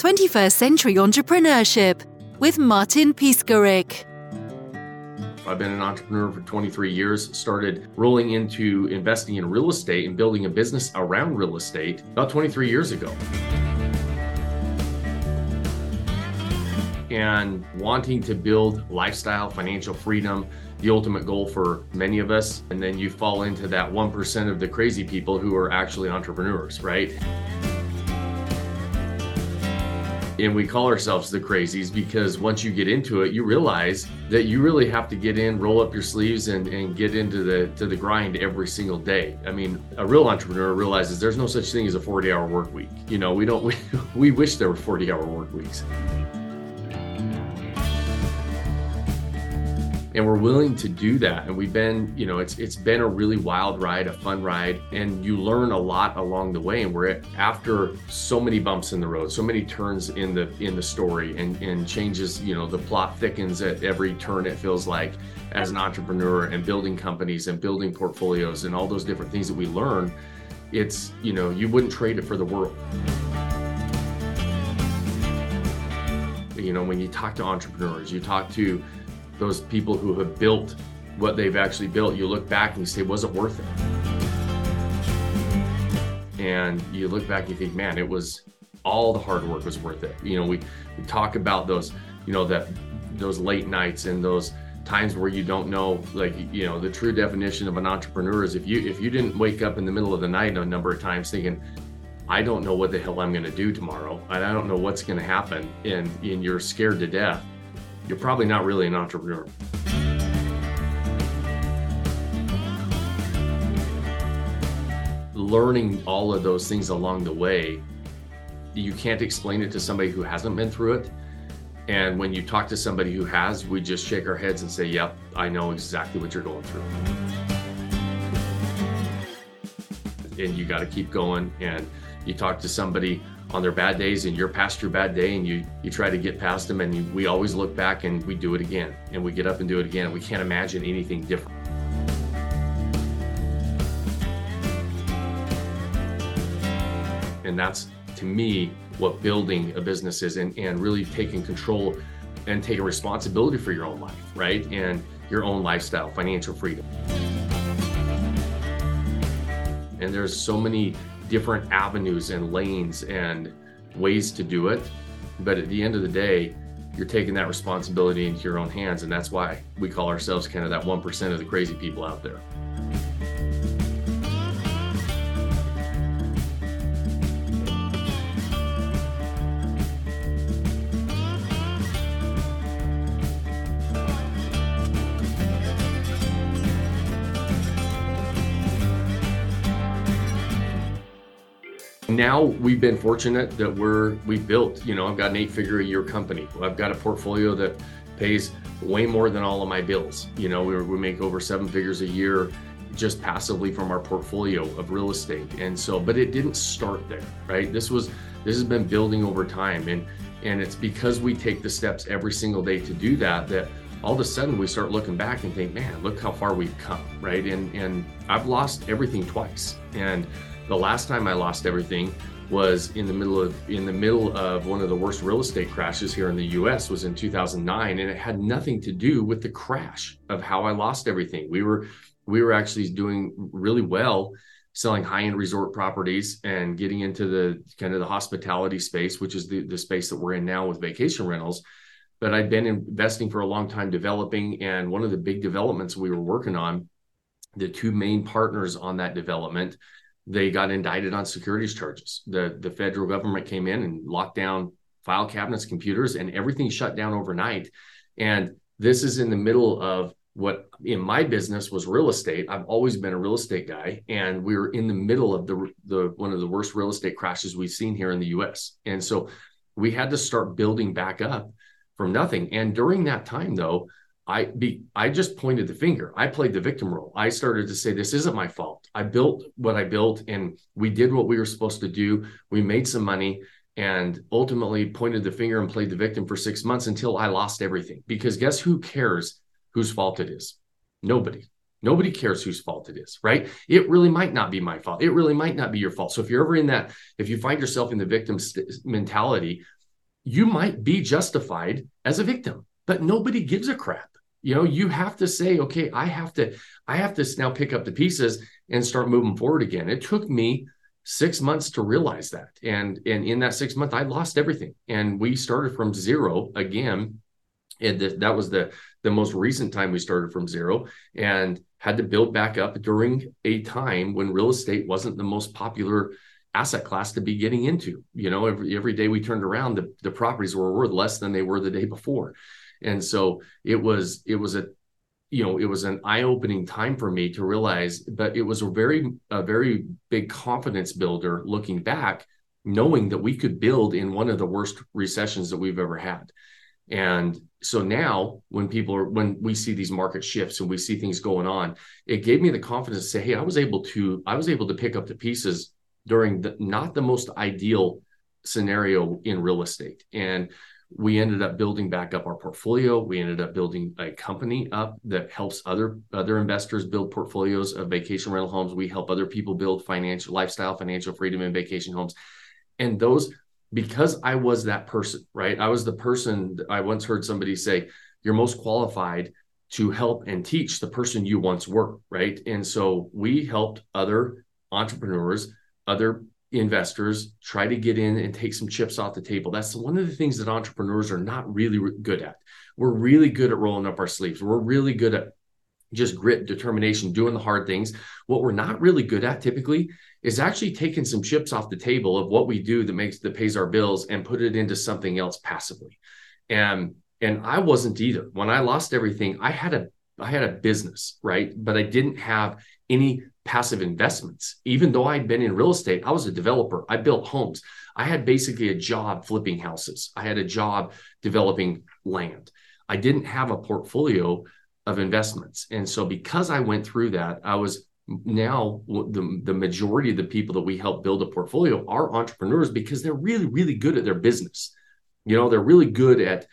21st Century Entrepreneurship with Martin Piskarik. I've been an entrepreneur for 23 years, started rolling into investing in real estate and building a business around real estate about 23 years ago. And wanting to build lifestyle, financial freedom, the ultimate goal for many of us. And then you fall into that 1% of the crazy people who are actually entrepreneurs, right? And we call ourselves the crazies because once you get into it you realize that you really have to get in roll up your sleeves and, and get into the to the grind every single day. I mean a real entrepreneur realizes there's no such thing as a 40 hour work week. You know we don't we, we wish there were 40 hour work weeks and we're willing to do that. And we've been you know it's it's been a really wild ride a fun ride and you learn a lot along the way. And we're after so many bumps in the road so many turns in the in the story and and changes you know the plot thickens at every turn it feels like as an entrepreneur and building companies and building portfolios and all those different things that we learn it's you know you wouldn't trade it for the world. You know when you talk to entrepreneurs you talk to those people who have built what they've actually built, you look back and you say, was it worth it? And you look back and you think, man, it was all the hard work was worth it. You know, we, we talk about those, you know, that those late nights and those times where you don't know like you know the true definition of an entrepreneur is if you if you didn't wake up in the middle of the night a number of times thinking i don't know what the hell i'm to do tomorrow and i don't know what's to happen and and you're scared to death you're probably not really an entrepreneur. Learning all of those things along the way, you can't explain it to somebody who hasn't been through it. And when you talk to somebody who has, we just shake our heads and say, Yep, I know exactly what you're going through. And you got to keep going. And you talk to somebody on their bad days and you're past your bad day and you you try to get past them and you, we always look back and we do it again and we get up and do it again and we can't imagine anything different. And that's to me what building a business is and, and really taking control and taking responsibility for your own life right? And your own lifestyle financial freedom. And there's so many different avenues and lanes and ways to do it. But at the end of the day, you're taking that responsibility into your own hands. And that's why we call ourselves kind of that 1% of the crazy people out there. Now we've been fortunate that we're we built you know i've got an eight figure a year company. I've got a portfolio that pays way more than all of my bills. You know we, we make over seven figures a year just passively from our portfolio of real estate. And so but it didn't start there right? This was this has been building over time. And and it's because we take the steps every single day to do that that all of a sudden we start looking back and think man look how far we've come right? And and i've lost everything twice. And the last time I lost everything was in the middle of in the middle of one of the worst real estate crashes here in the US was in 2009 and it had nothing to do with the crash of how I lost everything. We were we were actually doing really well selling high-end resort properties and getting into the kind of the hospitality space which is the the space that we're in now with vacation rentals but I'd been investing for a long time developing and one of the big developments we were working on the two main partners on that development they got indicted on securities charges. The the federal government came in and locked down file cabinets, computers, and everything shut down overnight. And this is in the middle of what in my business was real estate. I've always been a real estate guy, and we were in the middle of the the one of the worst real estate crashes we've seen here in the U.S. And so we had to start building back up from nothing. And during that time, though, I be I just pointed the finger. I played the victim role. I started to say this isn't my fault. I built what I built and we did what we were supposed to do. We made some money and ultimately pointed the finger and played the victim for 6 months until I lost everything. Because guess who cares whose fault it is? Nobody. Nobody cares whose fault it is, right? It really might not be my fault. It really might not be your fault. So if you're ever in that if you find yourself in the victim st- mentality, you might be justified as a victim, but nobody gives a crap. You know, you have to say, okay, I have to, I have to now pick up the pieces and start moving forward again. It took me six months to realize that. And and in that six month, I lost everything. And we started from zero again. And that was the the most recent time we started from zero and had to build back up during a time when real estate wasn't the most popular asset class to be getting into. You know, every every day we turned around, the, the properties were worth less than they were the day before. And so it was it was a you know it was an eye-opening time for me to realize but it was a very a very big confidence builder looking back knowing that we could build in one of the worst recessions that we've ever had. And so now when people are when we see these market shifts and we see things going on it gave me the confidence to say hey i was able to i was able to pick up the pieces during the not the most ideal scenario in real estate. And we ended up building back up our portfolio. We ended up building a company up that helps other other investors build portfolios of vacation rental homes. We help other people build financial lifestyle financial freedom and vacation homes. And those because i was that person right? I was the person i once heard somebody say you're most qualified to help and teach the person you once were right? And so we helped other entrepreneurs other investors try to get in and take some chips off the table. That's one of the things that entrepreneurs are not really good at. We're really good at rolling up our sleeves. We're really good at just grit, determination, doing the hard things. What we're not really good at typically is actually taking some chips off the table of what we do that makes that pays our bills and put it into something else passively. And and I wasn't either. When I lost everything, I had a I had a business, right? But I didn't have any passive investments. Even though I'd been in real estate, I was a developer. I built homes. I had basically a job flipping houses. I had a job developing land. I didn't have a portfolio of investments. And so because I went through that, I was now the, the majority of the people that we help build a portfolio are entrepreneurs because they're really, really good at their business. You know, they're really good at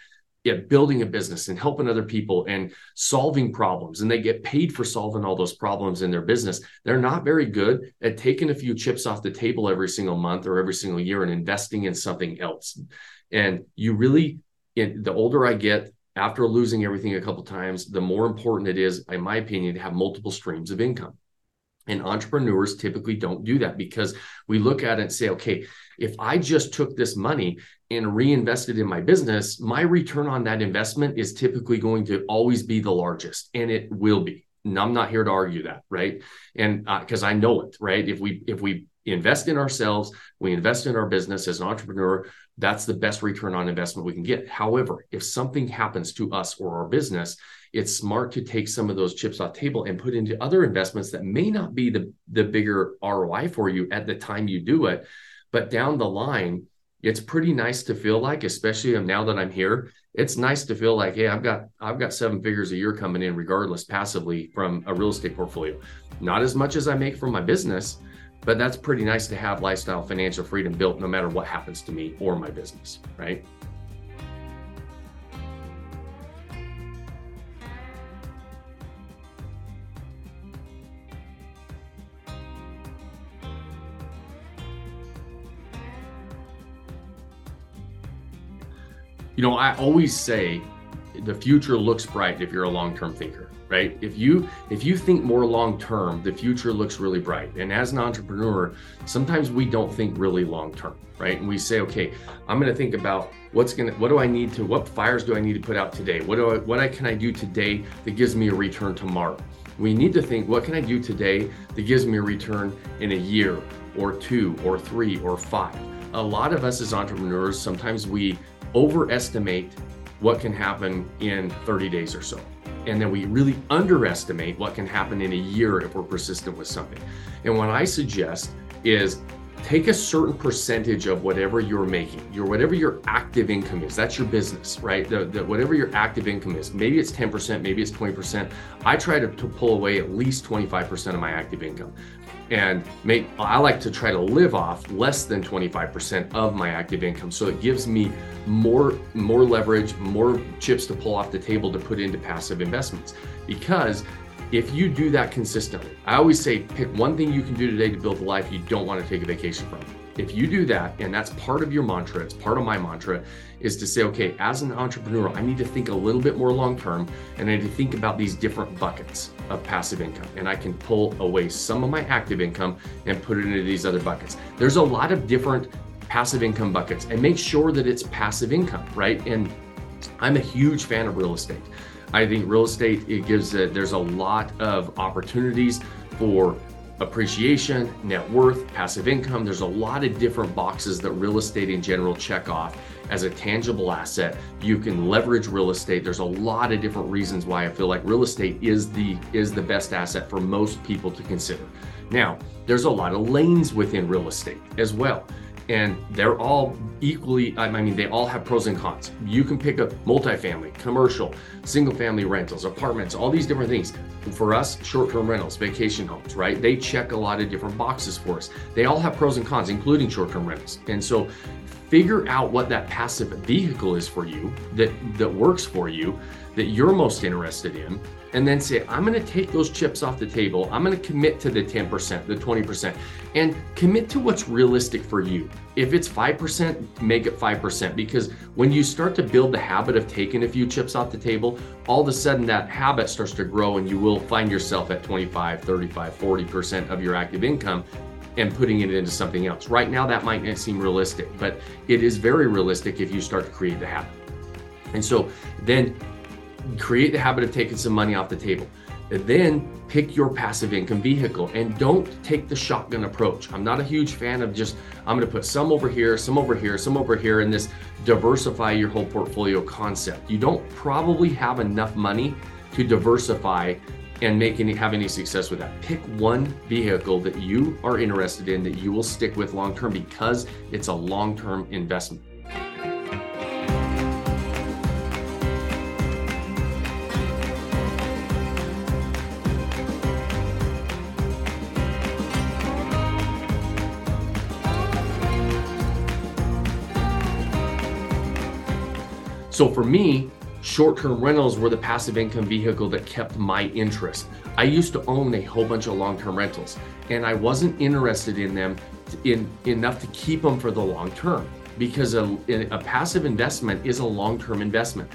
at building a business and helping other people and solving problems and they get paid for solving all those problems in their business. They're not very good at taking a few chips off the table every single month or every single year and investing in something else. And you really the older i get after losing everything a couple times the more important it is in my opinion to have multiple streams of income and entrepreneurs typically don't do that because we look at it and say, okay, if I just took this money and reinvested in my business, my return on that investment is typically going to always be the largest, and it will be. And I'm not here to argue that, right? And because uh, I know it, right? If we if we invest in ourselves, we invest in our business as an entrepreneur, that's the best return on investment we can get. However, if something happens to us or our business, it's smart to take some of those chips off table and put into other investments that may not be the, the bigger ROI for you at the time you do it. But down the line, it's pretty nice to feel like, especially now that I'm here, it's nice to feel like, hey, I've got I've got seven figures a year coming in, regardless, passively from a real estate portfolio. Not as much as I make from my business, but that's pretty nice to have lifestyle financial freedom built no matter what happens to me or my business, right? You know, I always say the future looks bright if you're a long-term thinker, right? If you if you think more long-term, the future looks really bright. And as an entrepreneur, sometimes we don't think really long-term, right? And we say, okay, I'm going to think about what's going to what do I need to what fires do I need to put out today? What do I what I can I do today that gives me a return tomorrow? We need to think what can I do today that gives me a return in a year or two or three or five. A lot of us as entrepreneurs, sometimes we overestimate what can happen in 30 days or so. And then we really underestimate what can happen in a year if we're persistent with something. And what I suggest is take a certain percentage of whatever you're making, your whatever your active income is. That's your business, right? The, the, whatever your active income is. Maybe it's 10%, maybe it's 20%. I try to, to pull away at least 25% of my active income and make I like to try to live off less than 25% of my active income. So it gives me more more leverage more chips to pull off the table to put into passive investments. Because if you do that consistently I always say pick one thing you can do today to build the life you don't want to take a vacation from. If you do that, and that's part of your mantra, it's part of my mantra, is to say, okay, as an entrepreneur, I need to think a little bit more long term and I need to think about these different buckets of passive income. And I can pull away some of my active income and put it into these other buckets. There's a lot of different passive income buckets and make sure that it's passive income, right? And I'm a huge fan of real estate. I think real estate it gives a, there's a lot of opportunities for appreciation, net worth, passive income. There's a lot of different boxes that real estate in general check off as a tangible asset. You can leverage real estate. There's a lot of different reasons why I feel like real estate is the is the best asset for most people to consider. Now, there's a lot of lanes within real estate as well and they're all equally i mean they all have pros and cons. You can pick up multifamily commercial single family rentals apartments all these different things. For us short-term rentals vacation homes right? They check a lot of different boxes for us. They all have pros and cons including short-term rentals. And so figure out what that passive vehicle is for you that that works for you that you're most interested in and then say i'm going to take those chips off the table i'm going to commit to the 10% the 20% and commit to what's realistic for you if it's 5% make it 5% because when you start to build the habit of taking a few chips off the table all of a sudden that habit starts to grow and you will find yourself at 25 35 40% of your active income and putting it into something else. Right now, that might not seem realistic, but it is very realistic if you start to create the habit. And so then create the habit of taking some money off the table. And then pick your passive income vehicle and don't take the shotgun approach. I'm not a huge fan of just, I'm going to put some over here, some over here, some over here, and this diversify your whole portfolio concept. You don't probably have enough money to diversify and make any have any success with that. Pick one vehicle that you are interested in that you will stick with long term because it's a long term investment. So for me, short term rentals were the passive income vehicle that kept my interest. I used to own a whole bunch of long term rentals, and I wasn't interested in them in enough to keep them for the long term because a, a passive investment is a long term investment.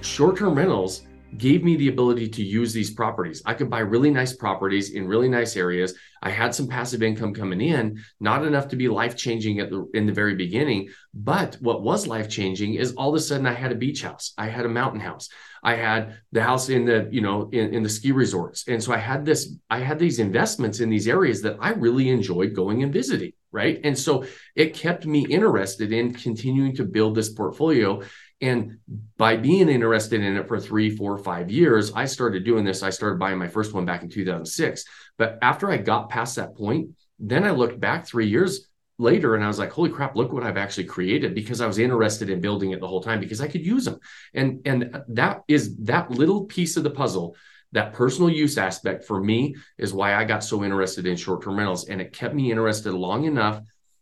Short term rentals gave me the ability to use these properties. I could buy really nice properties in really nice areas. I had some passive income coming in, not enough to be life changing at the in the very beginning, but what was life changing is all of a sudden I had a beach house, I had a mountain house, I had the house in the you know in, in the ski resorts, and so I had this I had these investments in these areas that I really enjoyed going and visiting right? And so it kept me interested in continuing to build this portfolio. And by being interested in it for three, four, five years, I started doing this. I started buying my first one back in 2006. But after I got past that point, then I looked back three years later and I was like, holy crap, look what I've actually created because I was interested in building it the whole time because I could use them. And, and that is that little piece of the puzzle that personal use aspect for me is why I got so interested in short term rentals. And it kept me interested long enough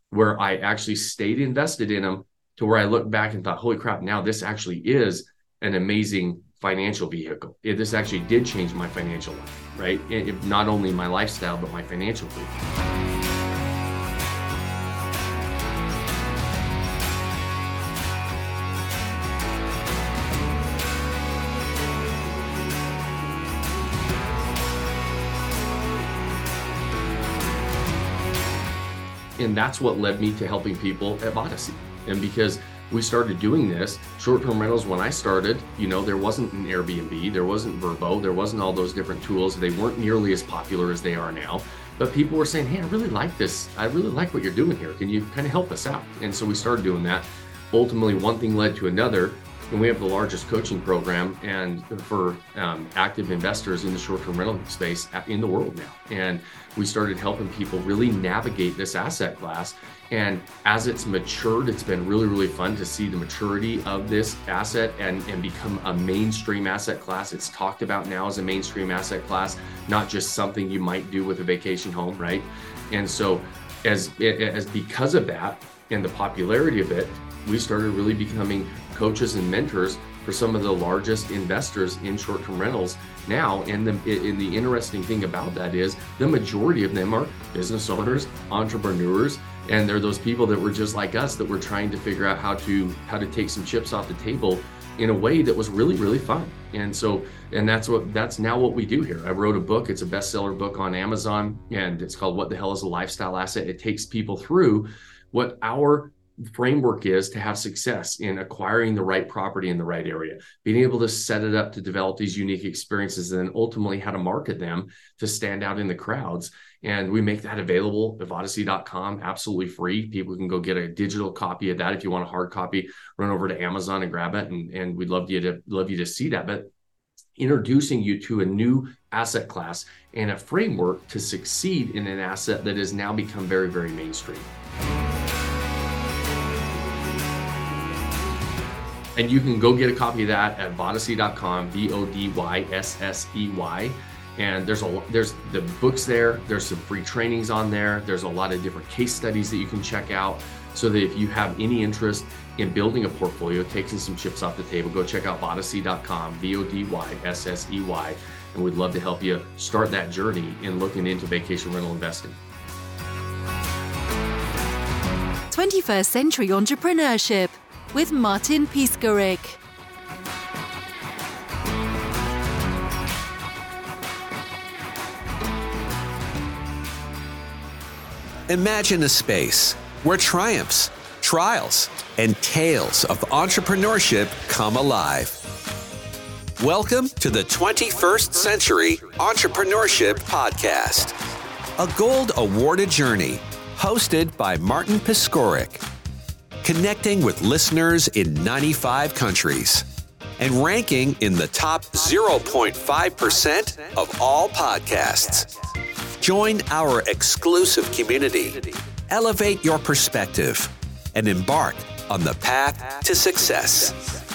where I actually stayed invested in them to where I looked back and thought, holy crap, now this actually is an amazing financial vehicle. It, this actually did change my financial life, right? It, it, not only my lifestyle, but my financial life. And that's what led me to helping people at Vodyssey. And because we started doing this short-term rentals when i started you know there wasn't an airbnb there wasn't VRBO, there wasn't all those different tools. They weren't nearly as popular as they are now. But people were saying hey i really like this. I really like what you're doing here. Can you kind of help us out? And so we started doing that. Ultimately one thing led to another and we have the largest coaching program and for um, active investors in the short-term rental space in the world now and we started helping people really navigate this asset class and as it's matured, it's been really, really fun to see the maturity of this asset and, and become a mainstream asset class. It's talked about now as a mainstream asset class, not just something you might do with a vacation home, right? And so, as, as because of that and the popularity of it, we started really becoming coaches and mentors for some of the largest investors in short-term rentals now. And the, and the interesting thing about that is the majority of them are business owners, entrepreneurs, and they're those people that were just like us that were trying to figure out how to how to take some chips off the table in a way that was really really fun. And so and that's what that's now what we do here. I wrote a book. It's a bestseller book on amazon and it's called what the hell is a lifestyle asset? It takes people through what our framework is to have success in acquiring the right property in the right area, being able to set it up to develop these unique experiences, and then ultimately how to market them to stand out in the crowds. And we make that available at Vodyssey.com, absolutely free. People can go get a digital copy of that. If you want a hard copy, run over to Amazon and grab it. And, and we'd love you to love you to see that. But introducing you to a new asset class and a framework to succeed in an asset that has now become very, very mainstream. And you can go get a copy of that at vodyssey.com, V O D Y S S E Y. And there's a there's the books there. There's some free trainings on there. There's a lot of different case studies that you can check out. So that if you have any interest in building a portfolio, taking some chips off the table, go check out vodyssey.com, V O D Y S S E Y. And we'd love to help you start that journey in looking into vacation rental investing. 21st Century Entrepreneurship with Martin Piskarik. Imagine a space where triumphs, trials, and tales of entrepreneurship come alive. Welcome to the 21st Century Entrepreneurship Podcast, a gold awarded journey hosted by Martin Piskorik connecting with listeners in 95 countries and ranking in the top 0.5% of all podcasts. Join our exclusive community, elevate your perspective, and embark on the path to success.